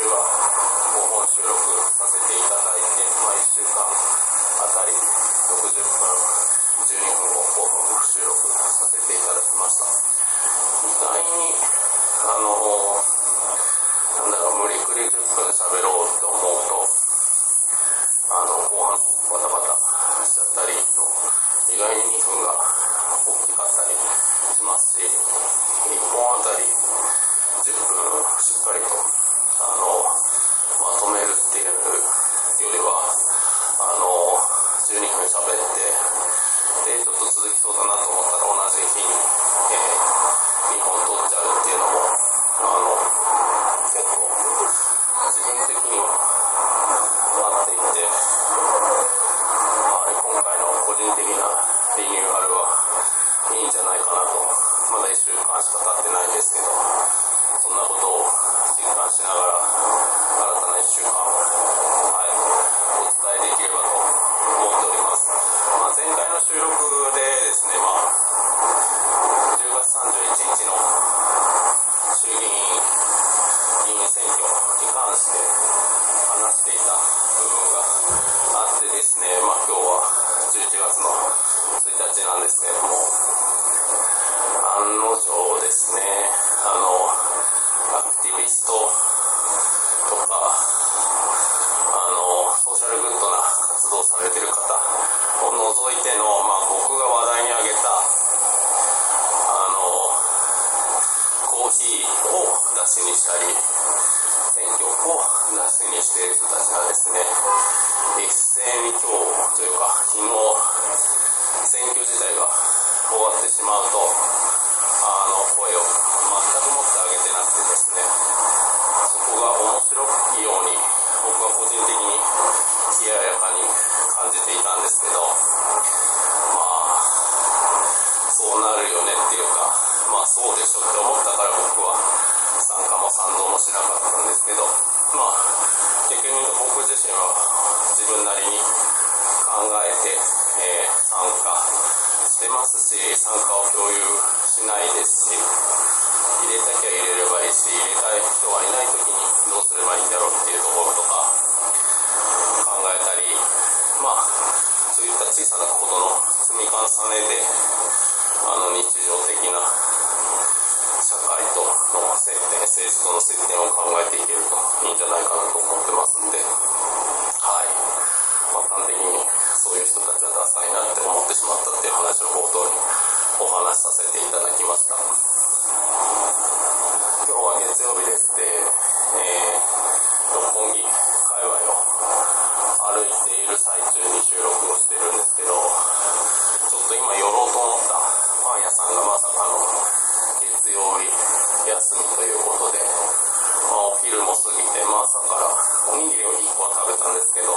週は5本収録させていただいて、まあ、1週間あたり60分、12分を収録させていただきました。意外に、あのなんだろう、無理くり10分喋ろうと思うと、あの、後半バタバタしちゃったりと、意外に2分が大きかったりしますし、1本あたり10分しっかりと、あの、まとめるっていうよりは、あの、12分喋って、で、ちょっと続きそうだなと思ったら同じ日に、えー、2本取っちゃうっていうのも、あの、結構、自分的には合っていて、まあ、今回の個人的なリニューアルはいいんじゃないかなと、まだ1週間しか経ってないんですけど、そんなことを実感しながら、新たな1週間を、はい、お伝えできればと思っております。まあ、前回の収録でですね、まあ、10月31日の衆議院議員選挙に関して話していた部分があってですね、まあ、今日は11月の1日なんですけれども、案の定ですね、あの、アクティビストとか、あの、ソーシャルグッドな活動されてる方を除いての、まあ、僕が話題に挙げた、あの、コーヒーを出しにしたり、選挙を出しにしている人たちがですね、一斉に今日というか、昨日、選挙自体が終わってしまうと、あの、声を全く持ってあげてなくてですね、そこが面白いように、僕は個人的に冷ややかに感じていたんですけど、まあ、そうなるよねっていうか、まあそうでしょって思ったから僕は参加も賛同もしなかったんですけど、まあ、逆に僕自身は自分なりに考えて、えー参加してますし、参加を共有しないですし、入れたきゃ入れればいいし、入れたい人はいない時にどうすればいいんだろうっていうところとか考えたり、まあ、そういった小さなことの積み重ねで、あの日常的な社会との接点、政治との接点を考えていけるといいんじゃないかなと思ってますんで、はい。まあ、端的にそういう人たちはダサいなって思ってしまったっていう話を冒頭にお話しさせていただきました。今日は月曜日ですて、えー、六本木界隈を歩いている最中に収録をしてるんですけど、ちょっと今寄ろうと思ったパン屋さんがまさかの月曜日休みということで、まあ、お昼も過ぎて、まあ、朝からおにぎりを1個は食べたんですけど、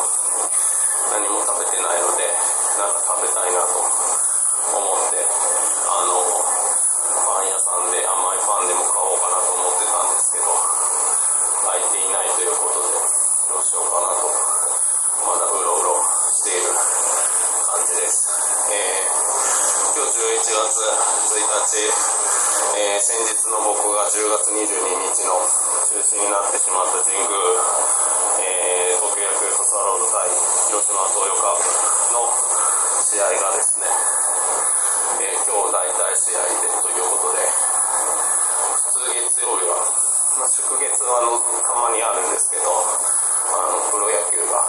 何も食べてないので、なんか食べたいなと思って、あの、パン屋さんで甘いパンでも買おうかなと思ってたんですけど、空いていないということで、どうしようかなと、まだうろうろしている感じです。えー、今日11月1日、えー先日の僕が10月22日の中止になってしまった神宮、えー、東京ヤクルトスワローズ対広島東洋カープの試合がですね、えー今日大体試合でということで、普通月曜日は、まあ、祝月はのたまにあるんですけど、あのプロ野球が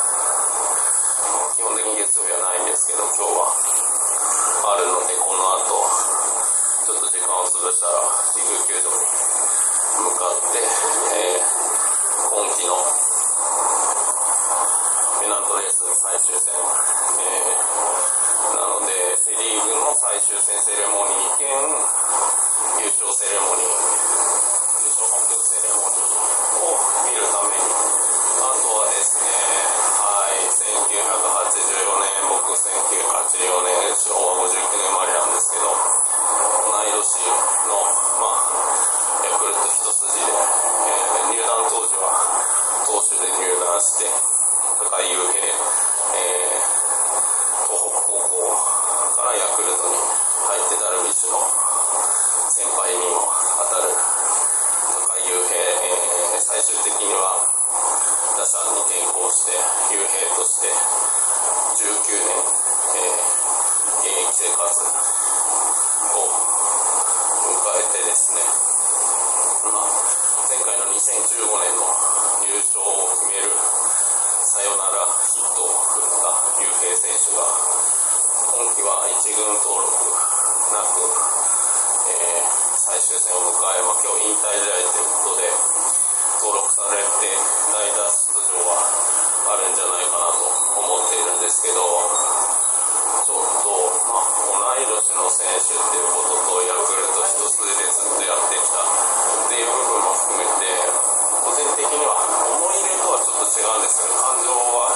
基本的に月曜日はないんですけど、今日はあるので、この後、を潰したら、神宮球場に向かって、えー今季のペナントレース最終戦、えーなので、セ・リーグの最終戦セレモニー兼優勝セレモニー、優勝本拠セレモニーを見るために、あとはですね、はい、1984年、僕1984年、昭和59年生まれなんですけど、同い年の、まあ、ヤクルト一筋で、えー入団当時は投手で入団して、高井雄平、えー東北高校からヤクルトに入ってダルビッシュの先輩にも当たる高井雄平、えー最終的には打者に転向して幽閉として19年、えー、現役生活を迎えてですね、まあ、前回の2015年の優勝を決めるヨナラヒットを打った幽閉選手が今季は1軍登録なく、えー、最終戦を迎え、まあ、今日引退試合ということで登録されて代打出場はあるんじゃないかなと思っているんですけどちょっと、まあ、同い年の選手っていうこととヤクルト一筋でずっとやってきたっていう部分も含めて個人的には思いちょっと違うんですよね。感情は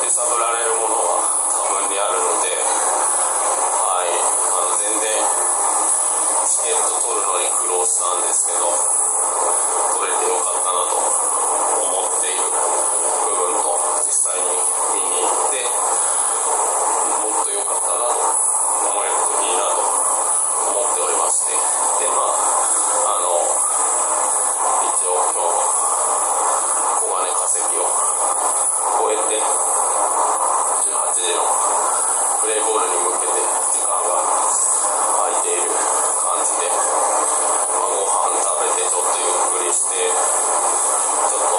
揺さぶられるものは多分にあるのではい。あの全然チケット取るのに苦労したんですけど取れてよかったなと思っている部分と実際に見に行ってもっと良かったなと思えるといいなと思っておりましてでまああの一応今日小金化石を超えて18時のプレーボールに向けて時間が空いている感じで、まあ、ご飯食べてちょっとゆっくりしてちょっと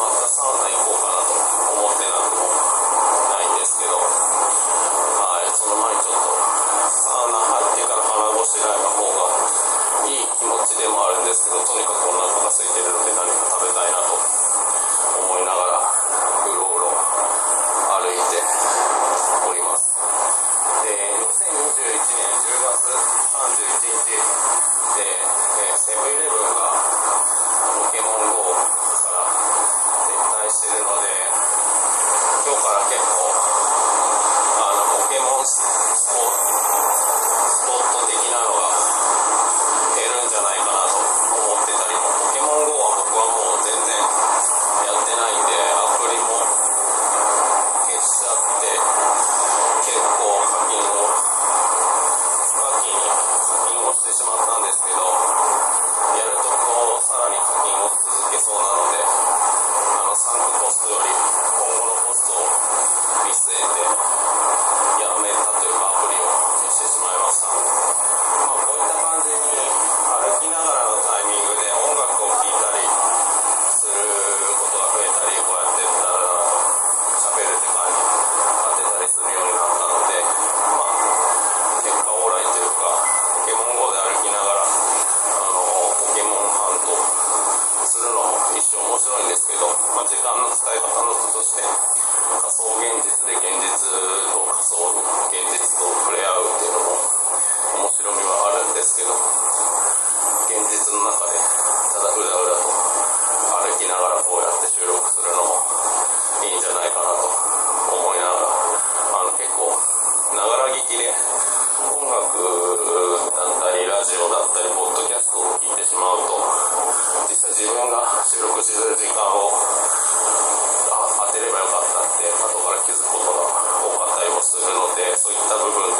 またサウナ行こうかなと思ってなくもないんですけどはいその前にちょっとサウナ入ってから腹ごしらえの方がいい気持ちでもあるんですけどとにかくお腹が空いてるので何か食べたいなと思いながらうろうろ歩いておりますで2021年10月31日で、えーセブンイレブンがポケモン GO から撤退してるので今日から結構あのポケモンスポスポット的なのが減るんじゃないかなと思ってたりもポケモン GO は僕はもう全然やってないんでアプリも消しちゃって結構課金を不課金に課金をしてしまったんですけどやるとこうさらに課金を続けそうなのであのサンクコストより今後のコストを見据えてやめたというかアプリを消してしまいました。まあですけど現実の中でただうだうだと歩きながらこうやって収録するのもいいんじゃないかなと思いながらあの結構ながら聞きで音楽だったりラジオだったりポッドキャストを聞いてしまうと実際自分が収録してる時間を当てればよかったって後から気づくことが多かったりもするのでそういった部分で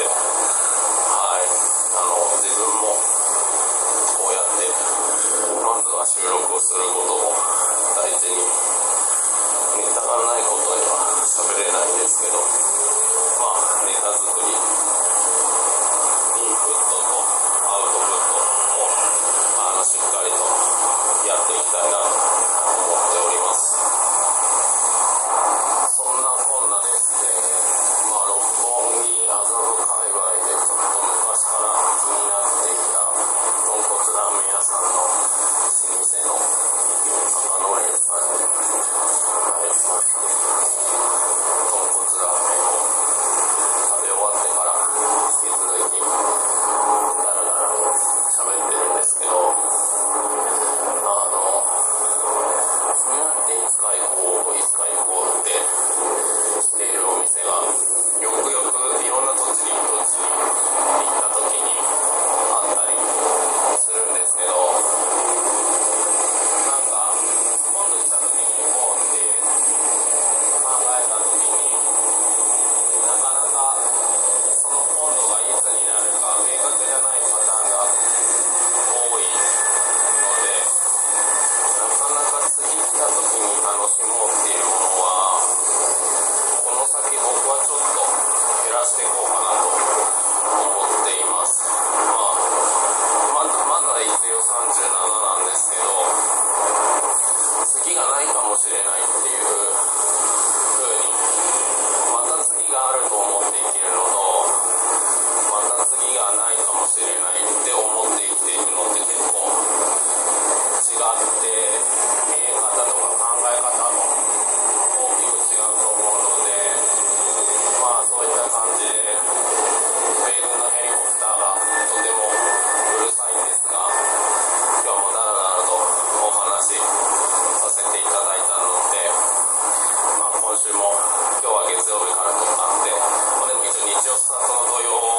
さその土曜